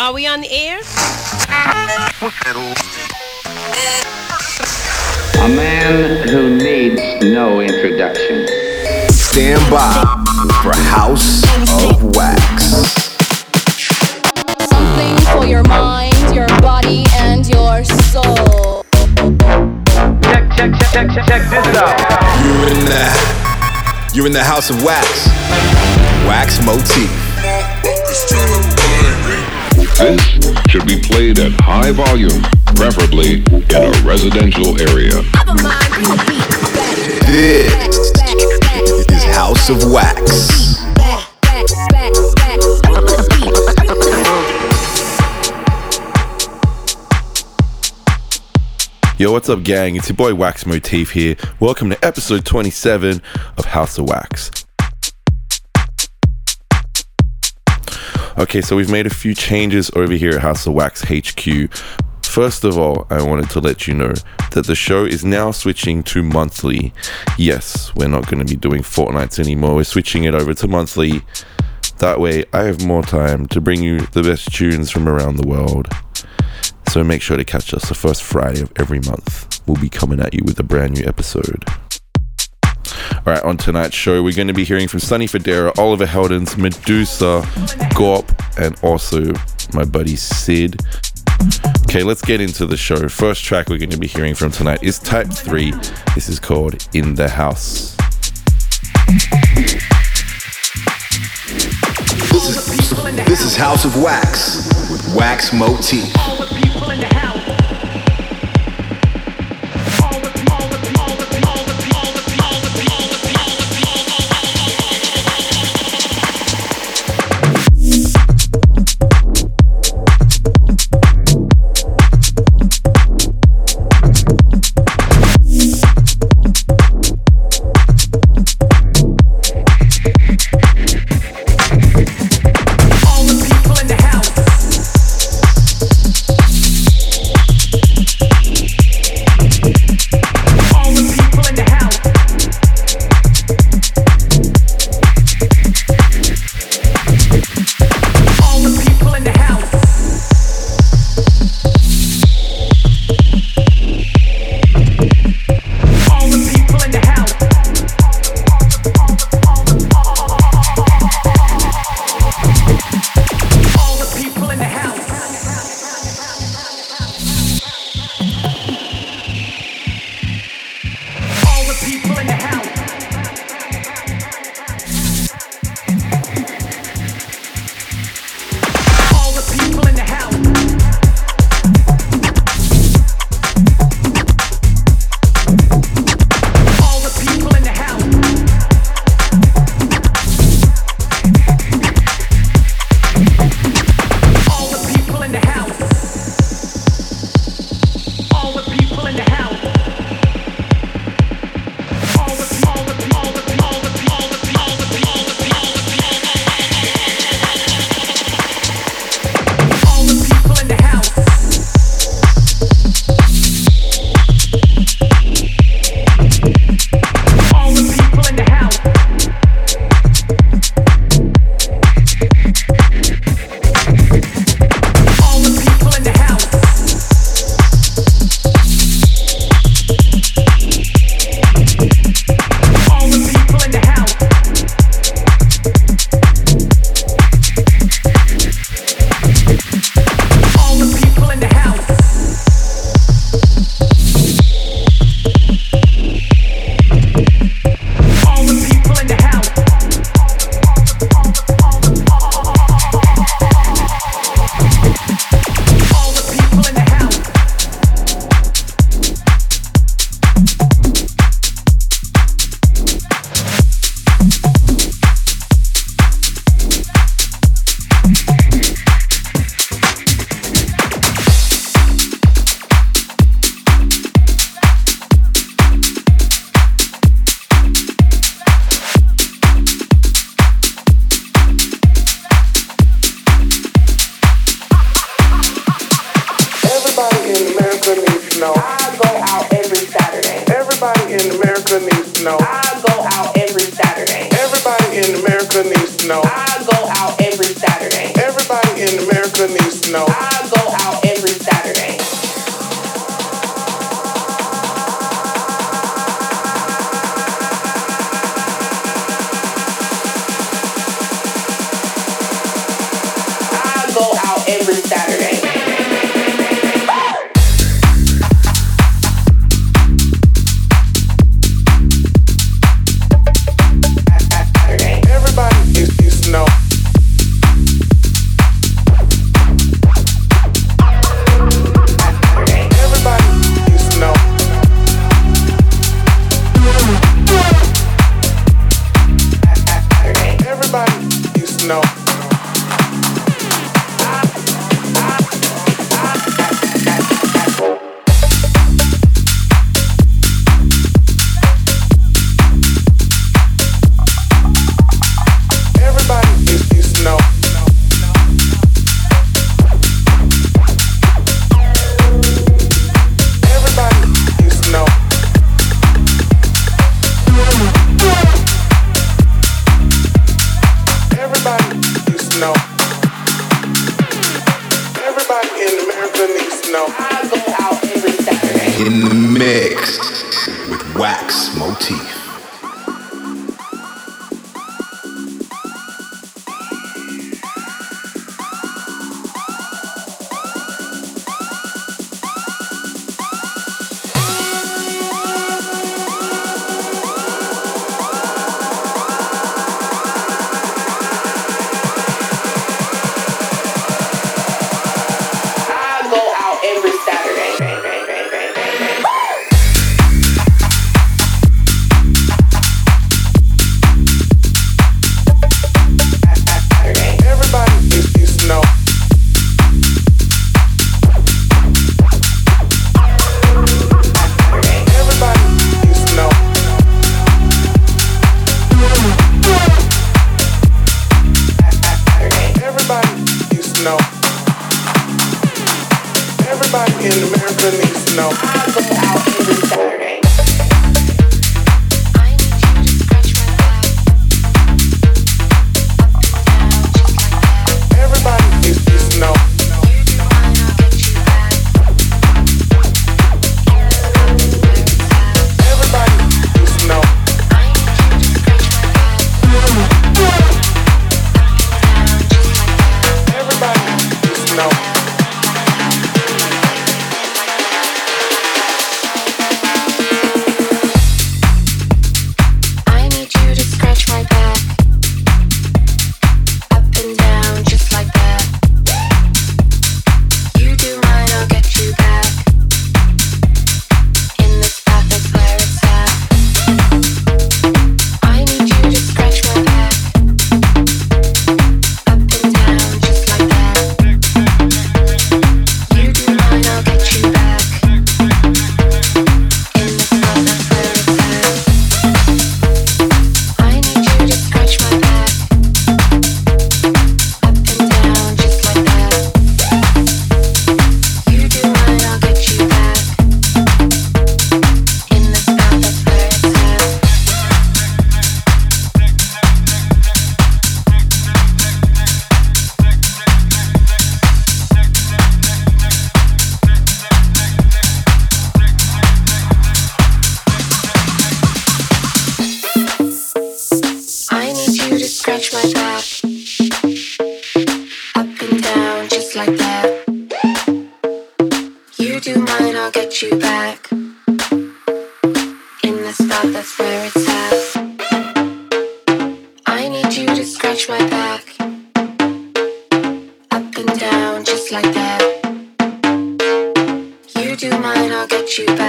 Are we on the air? A man who needs no introduction. Stand by for House of Wax. Something for your mind, your body, and your soul. Check, check, check, check, check, check this out. You're in the You're in the House of Wax. Wax motif. This should be played at high volume, preferably in a residential area. This is House of Wax. Yo, what's up, gang? It's your boy Wax Motif here. Welcome to episode 27 of House of Wax. Okay, so we've made a few changes over here at House of Wax HQ. First of all, I wanted to let you know that the show is now switching to monthly. Yes, we're not going to be doing fortnights anymore. We're switching it over to monthly. That way, I have more time to bring you the best tunes from around the world. So make sure to catch us the first Friday of every month. We'll be coming at you with a brand new episode. All right, on tonight's show, we're going to be hearing from Sonny Fodera, Oliver Heldens, Medusa, Gorp, and also my buddy Sid. Okay, let's get into the show. First track we're going to be hearing from tonight is Type 3. This is called In the House. This is This is House of Wax with Wax motif.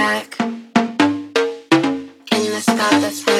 Back. In the spot that's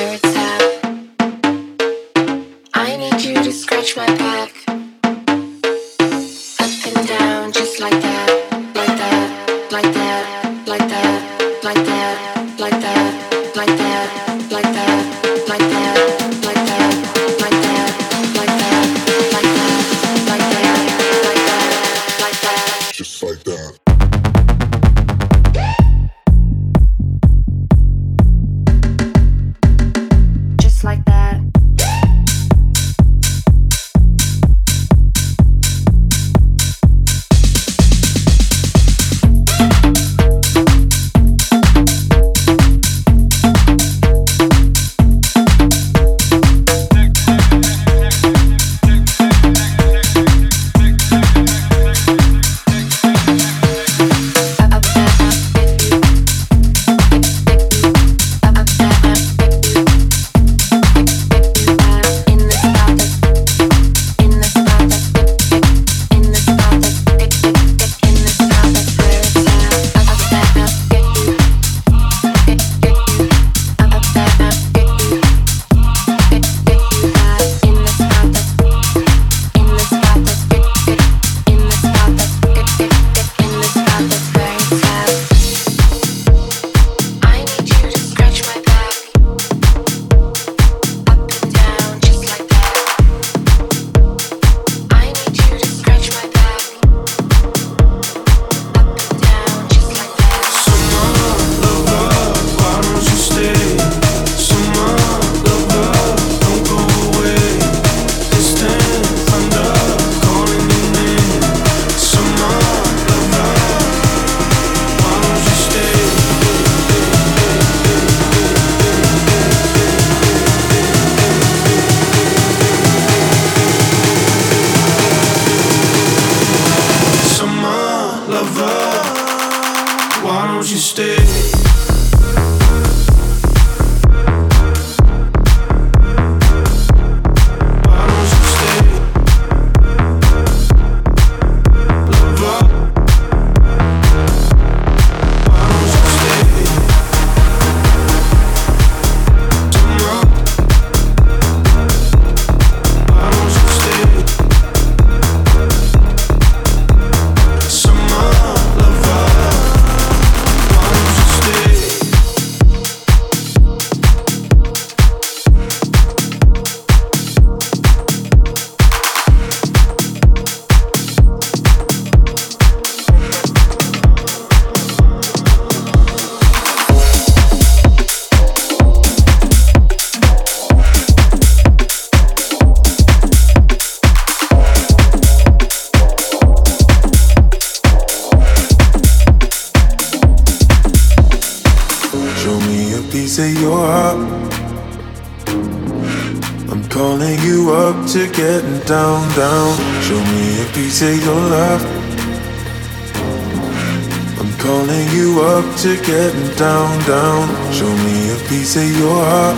down, down. Show me a piece of your heart,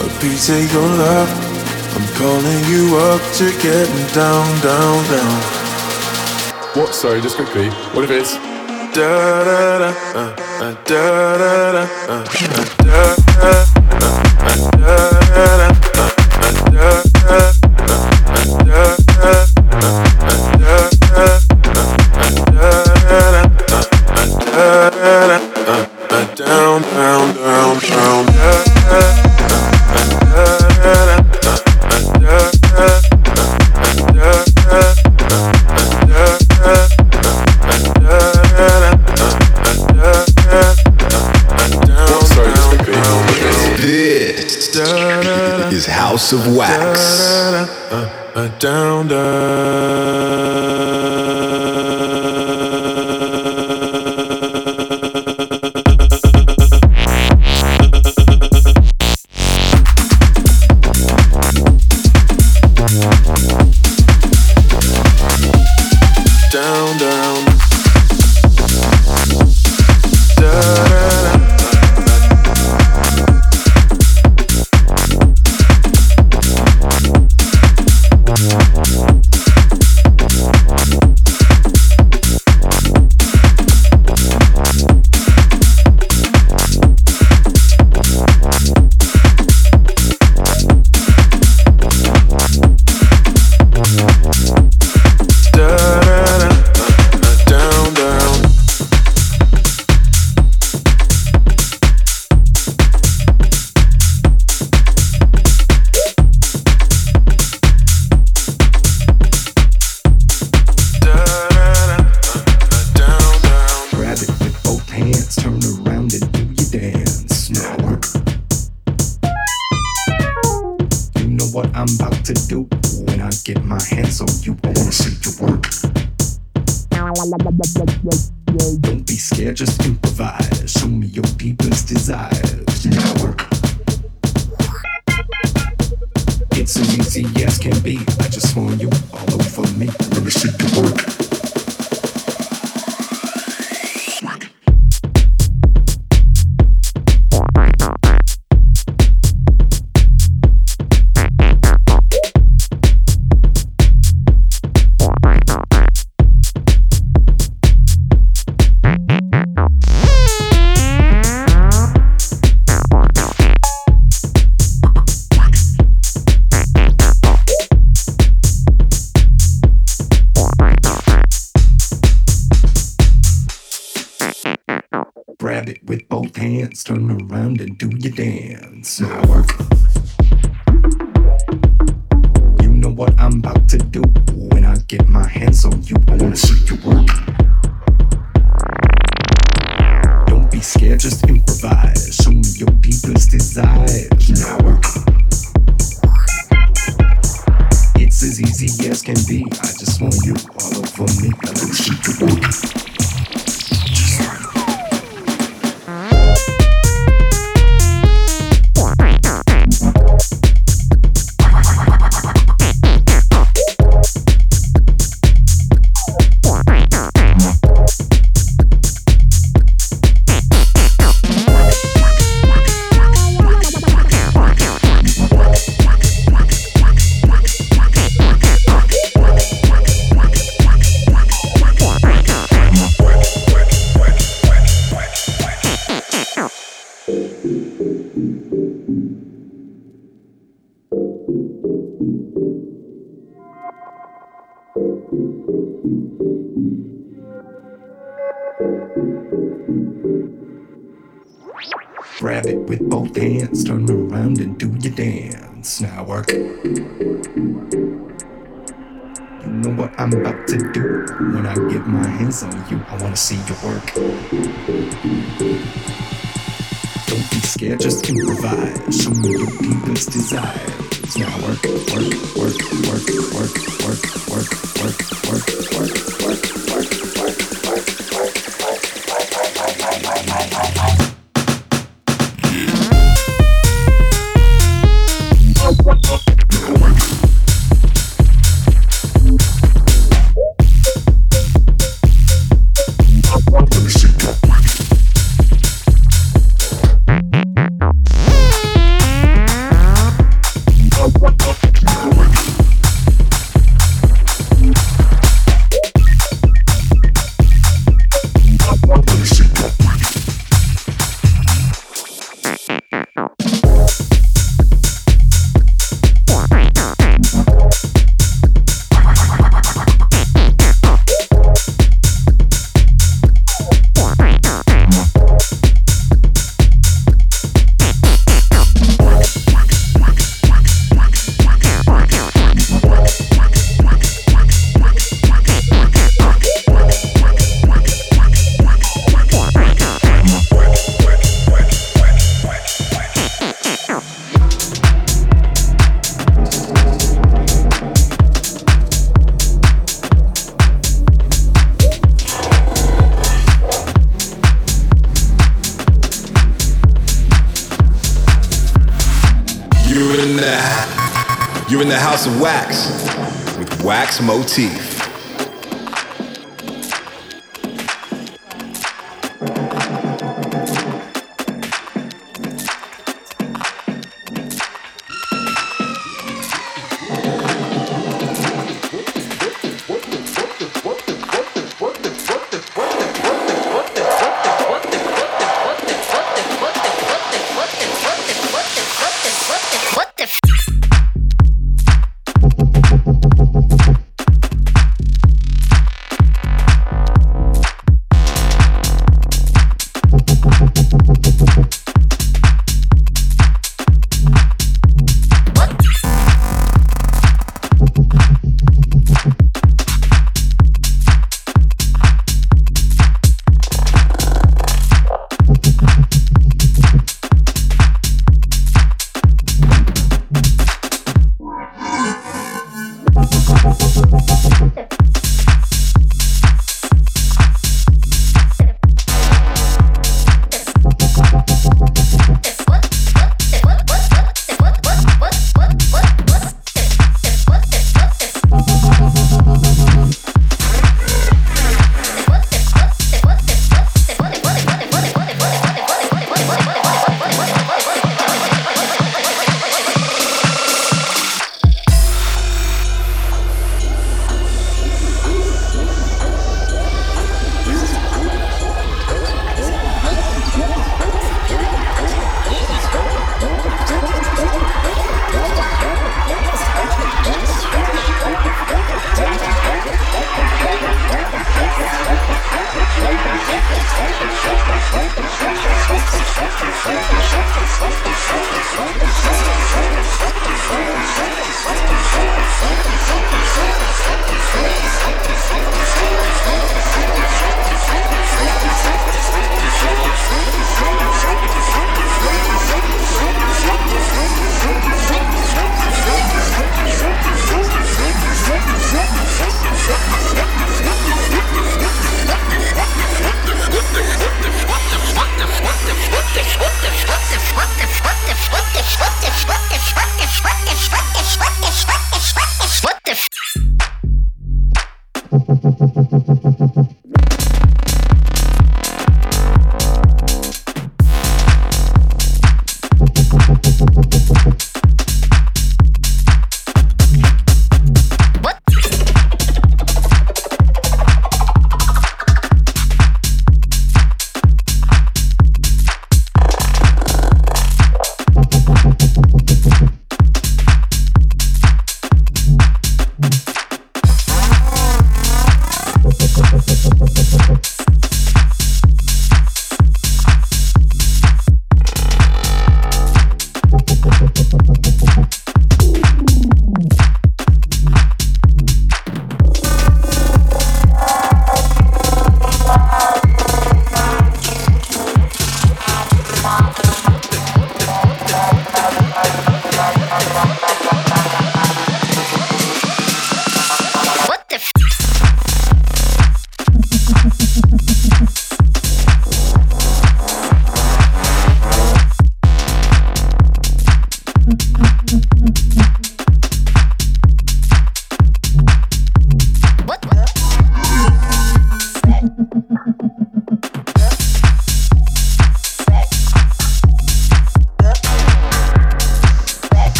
a piece of your love. I'm calling you up to getting down, down, down. What? Sorry, just quickly. What if it's da da da uh, uh, da da da uh, uh, da da I get my hands on you. I wanna see you work. Don't be scared, just improvise. Show me your deepest desires. Now work. It's as easy as can be. I just want you all over me. Let me see you work. start Grab it with both hands, turn around and do your dance. Now work. You know what I'm about to do when I get my hands on you. I wanna see you work. Don't be scared, just improvise. Show me your deepest desires. Now work, work, work, work, work, work, work, work, work, work, work, work, Of Wax with Wax Motif.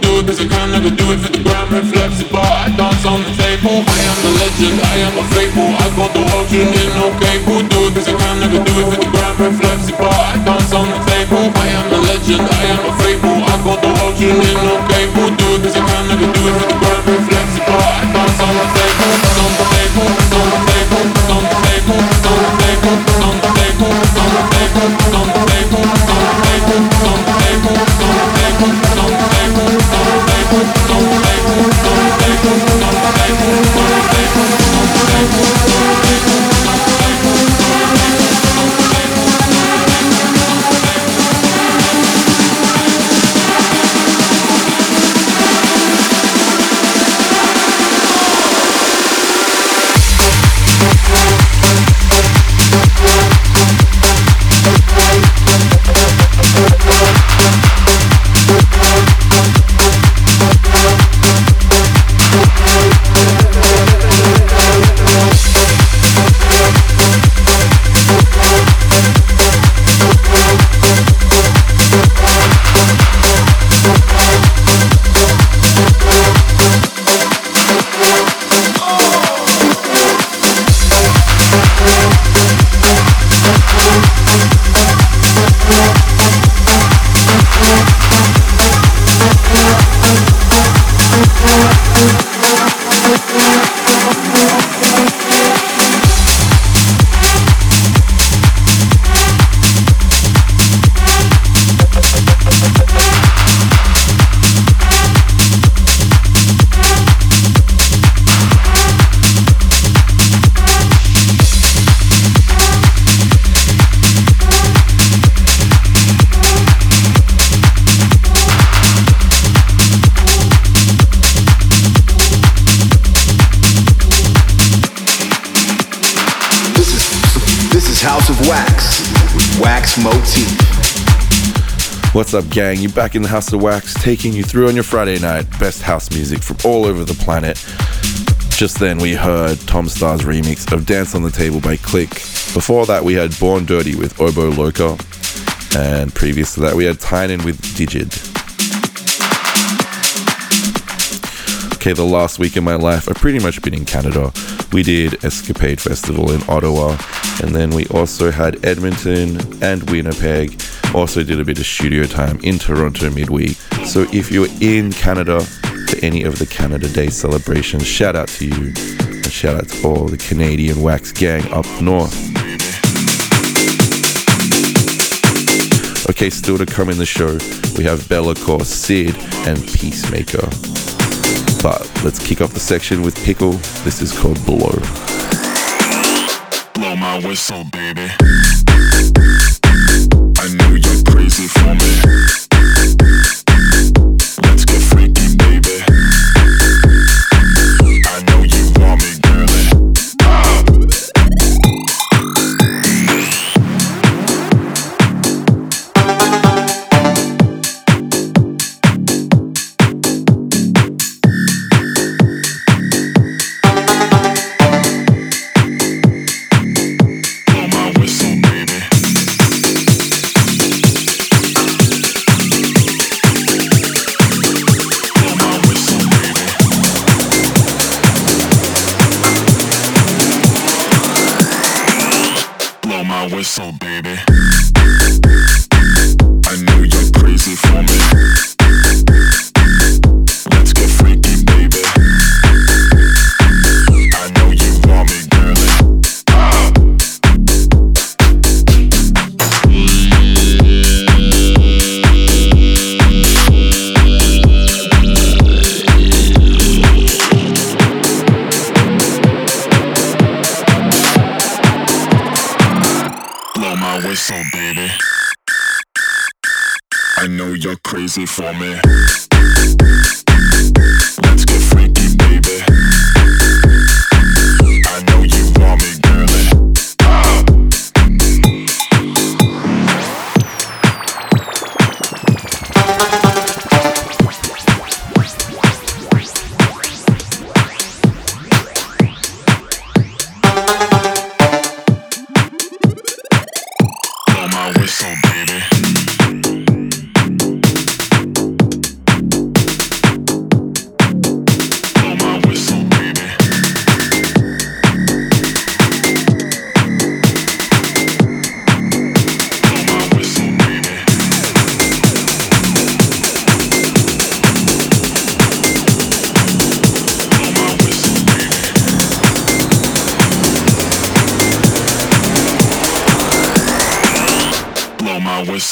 do it cause I can never do it for the gram reflects But I dance on the table. I am the legend, I am a faithful. I got the ocean in no cable Do it cause I can What's up, gang? You back in the House of Wax, taking you through on your Friday night best house music from all over the planet. Just then, we heard Tom Staar's remix of Dance on the Table by Click. Before that, we had Born Dirty with Obo Loca. And previous to that, we had Tynan with Digid. Okay, the last week in my life, I've pretty much been in Canada. We did Escapade Festival in Ottawa, and then we also had Edmonton and Winnipeg. Also did a bit of studio time in Toronto midweek. So if you're in Canada for any of the Canada Day celebrations, shout out to you. And shout out to all the Canadian Wax gang up north. Okay, still to come in the show, we have Bellecour, Sid, and Peacemaker. But let's kick off the section with Pickle. This is called Blow. Blow my whistle, baby.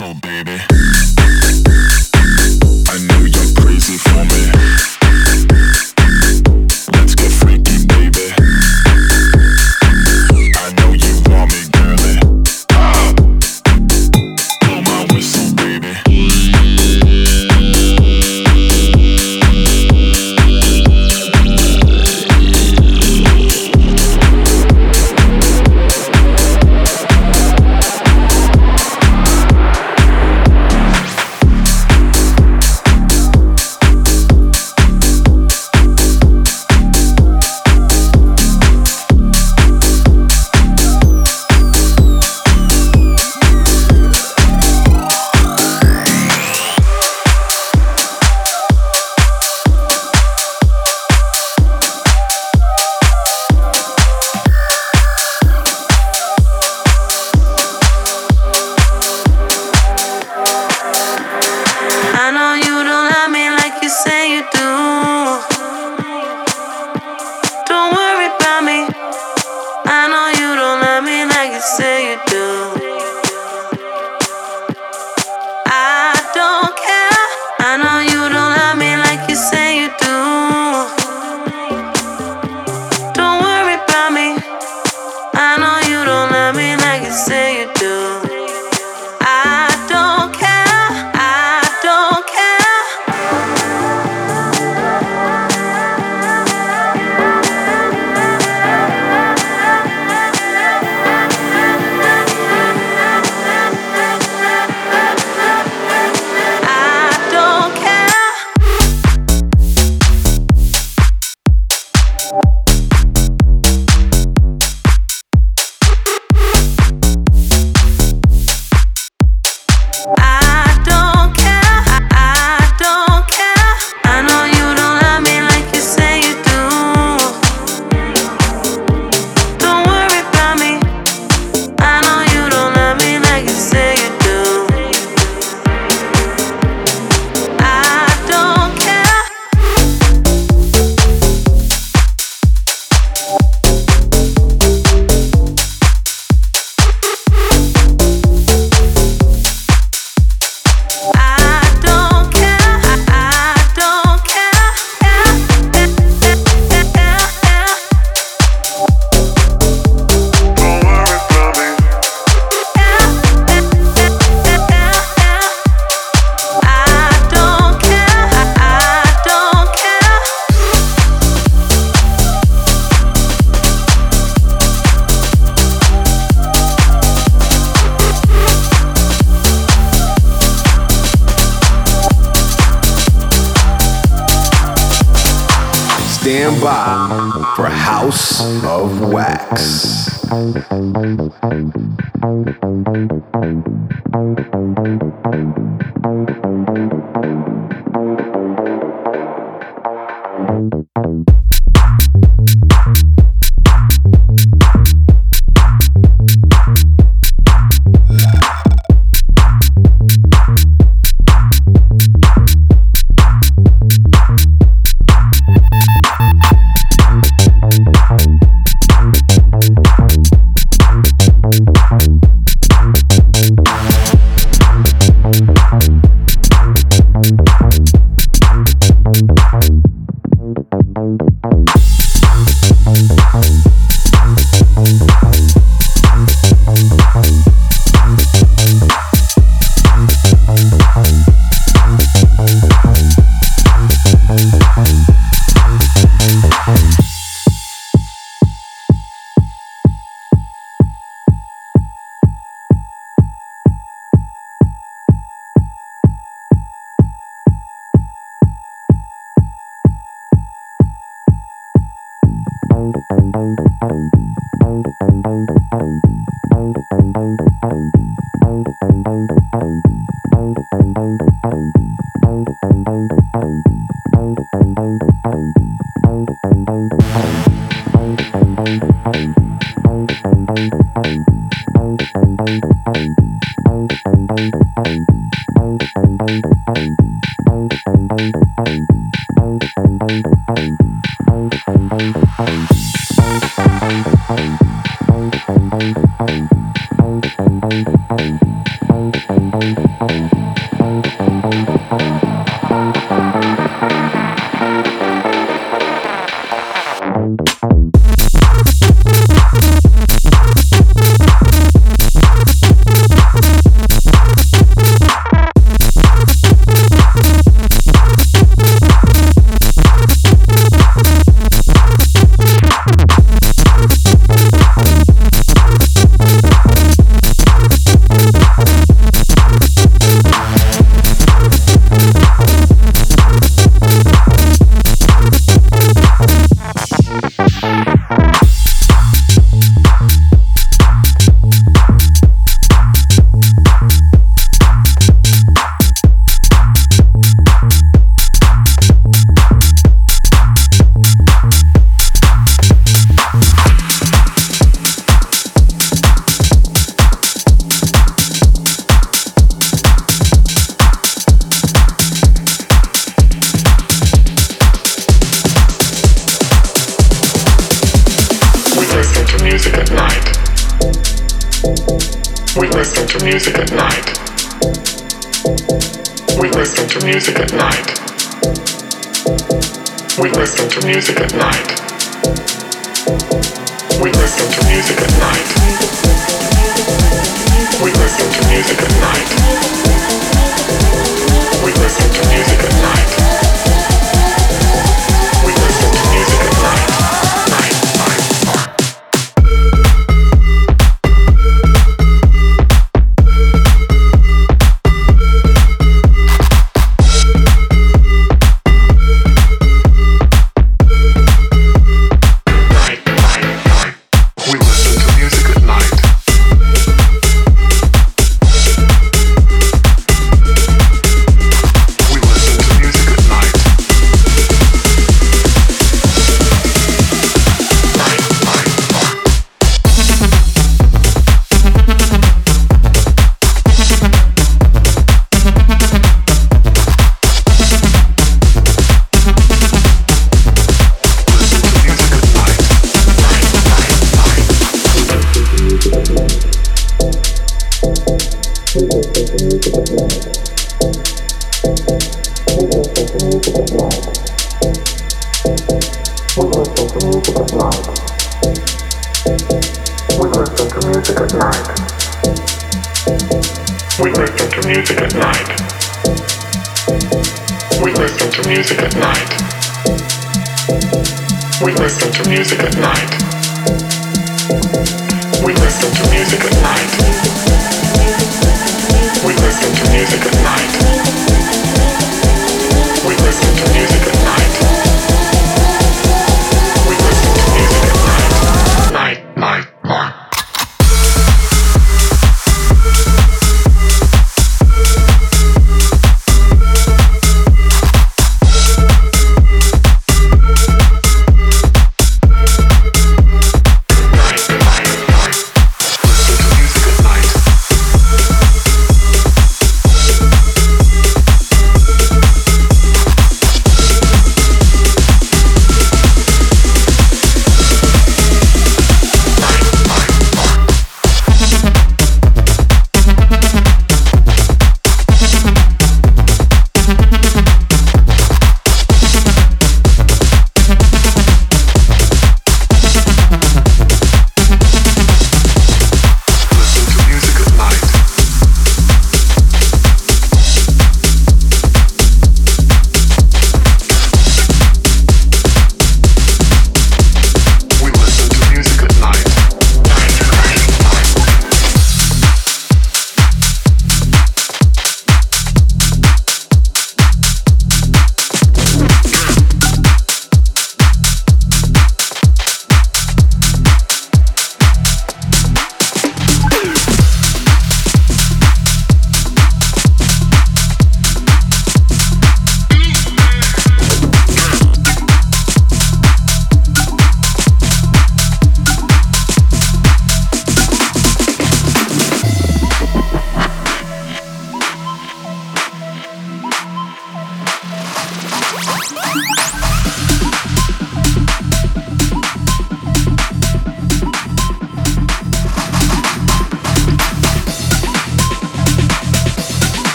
Whistle, baby.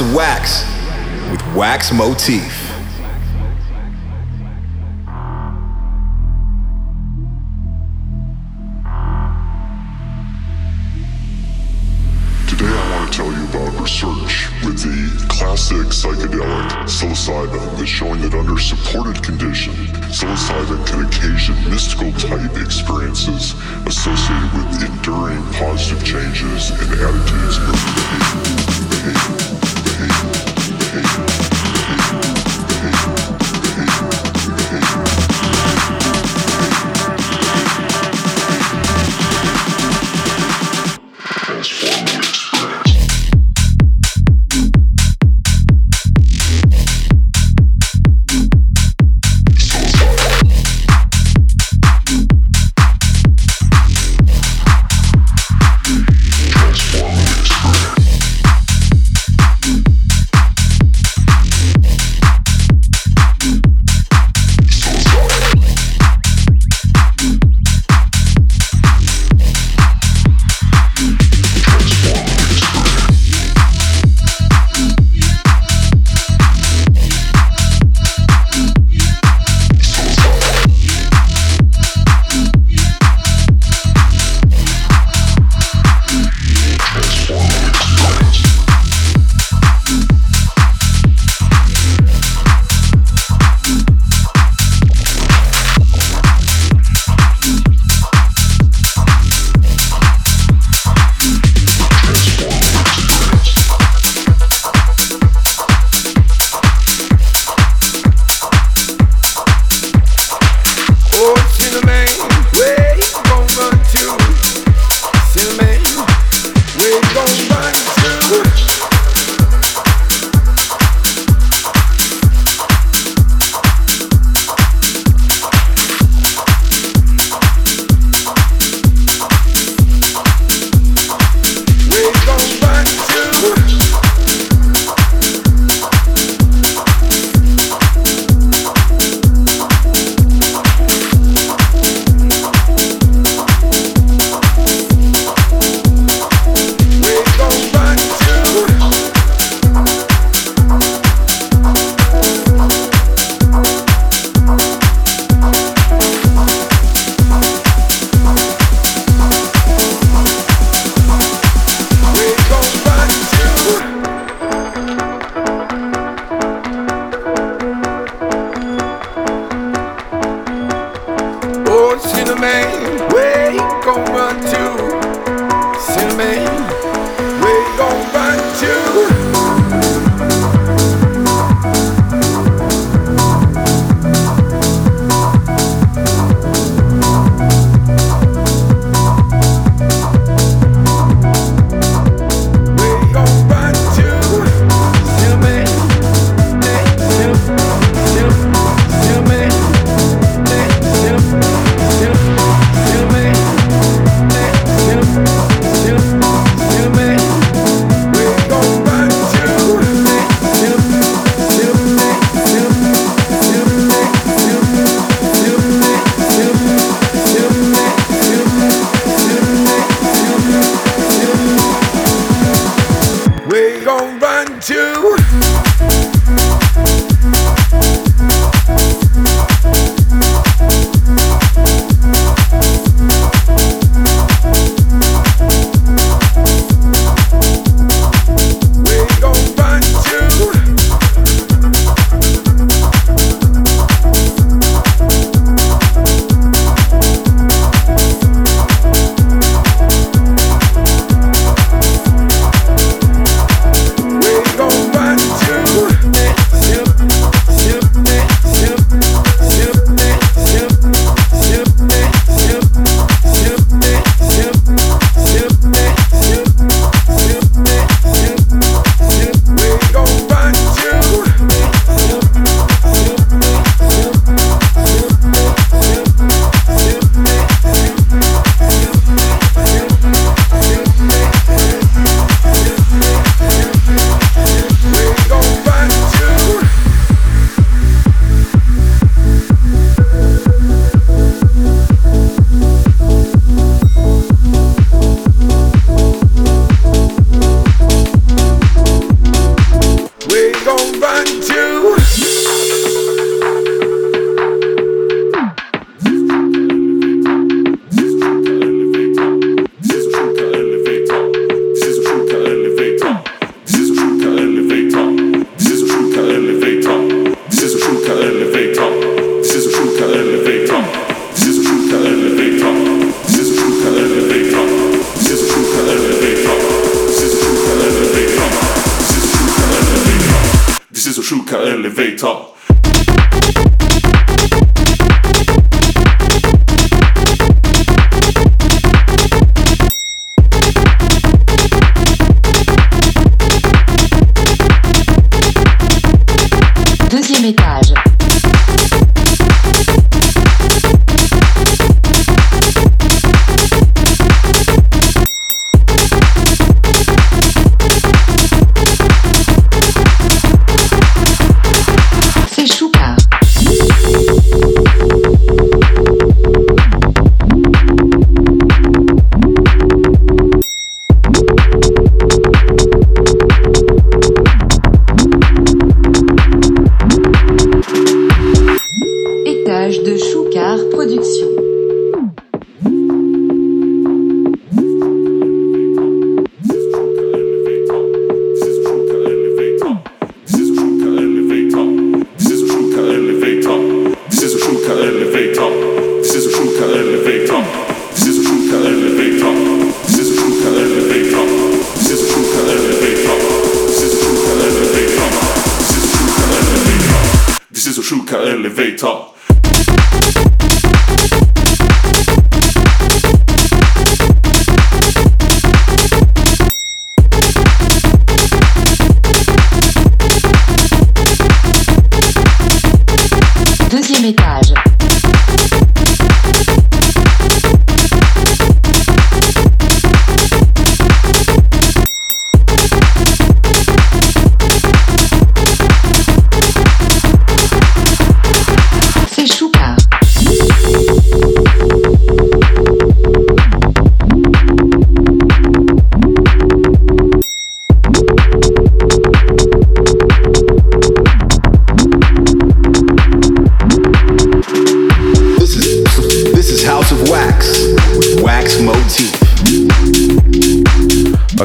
Of wax with Wax Motif.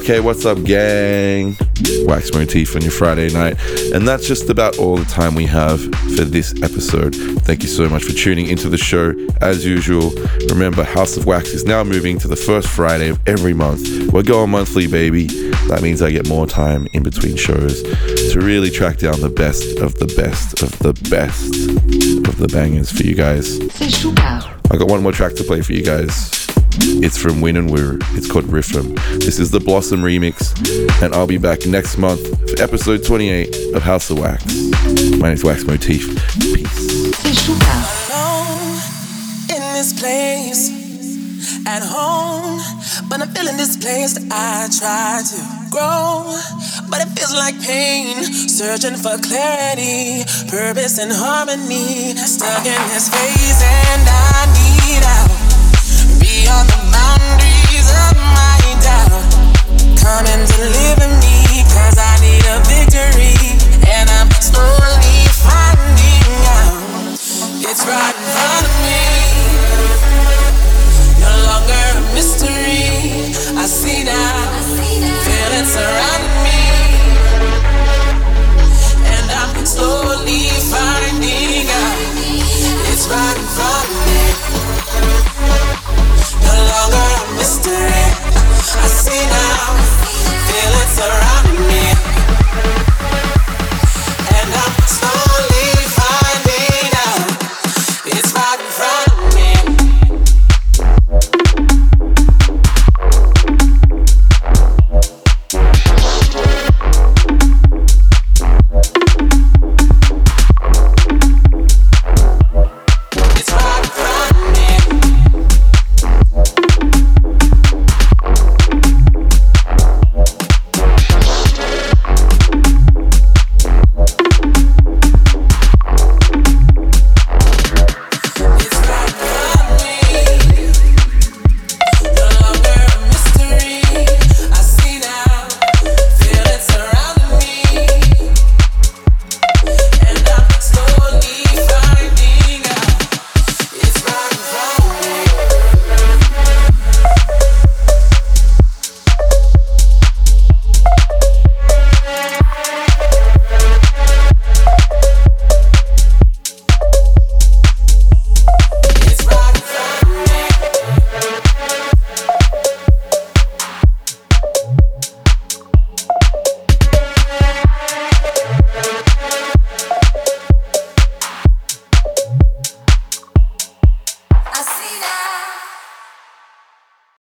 Okay, what's up, gang? Wax Motif on your Friday night. And that's just about all the time we have for this episode. Thank you so much for tuning into the show. As usual, remember, House of Wax is now moving to the first Friday of every month. We're going monthly, baby. That means I get more time in between shows to really track down the best of the best of the best of the bangers for you guys. I got one more track to play for you guys. It's from Win and Woo. It's called Riffum. This is the Blossom remix, and I'll be back next month for episode 28 of House of Wax. My name's Wax Motif. Peace. Alone in this place at home but i'm feeling displaced i try to grow but it feels like pain searching for clarity purpose and harmony stuck in this phase and i need out cause i need a victory and i'm slowly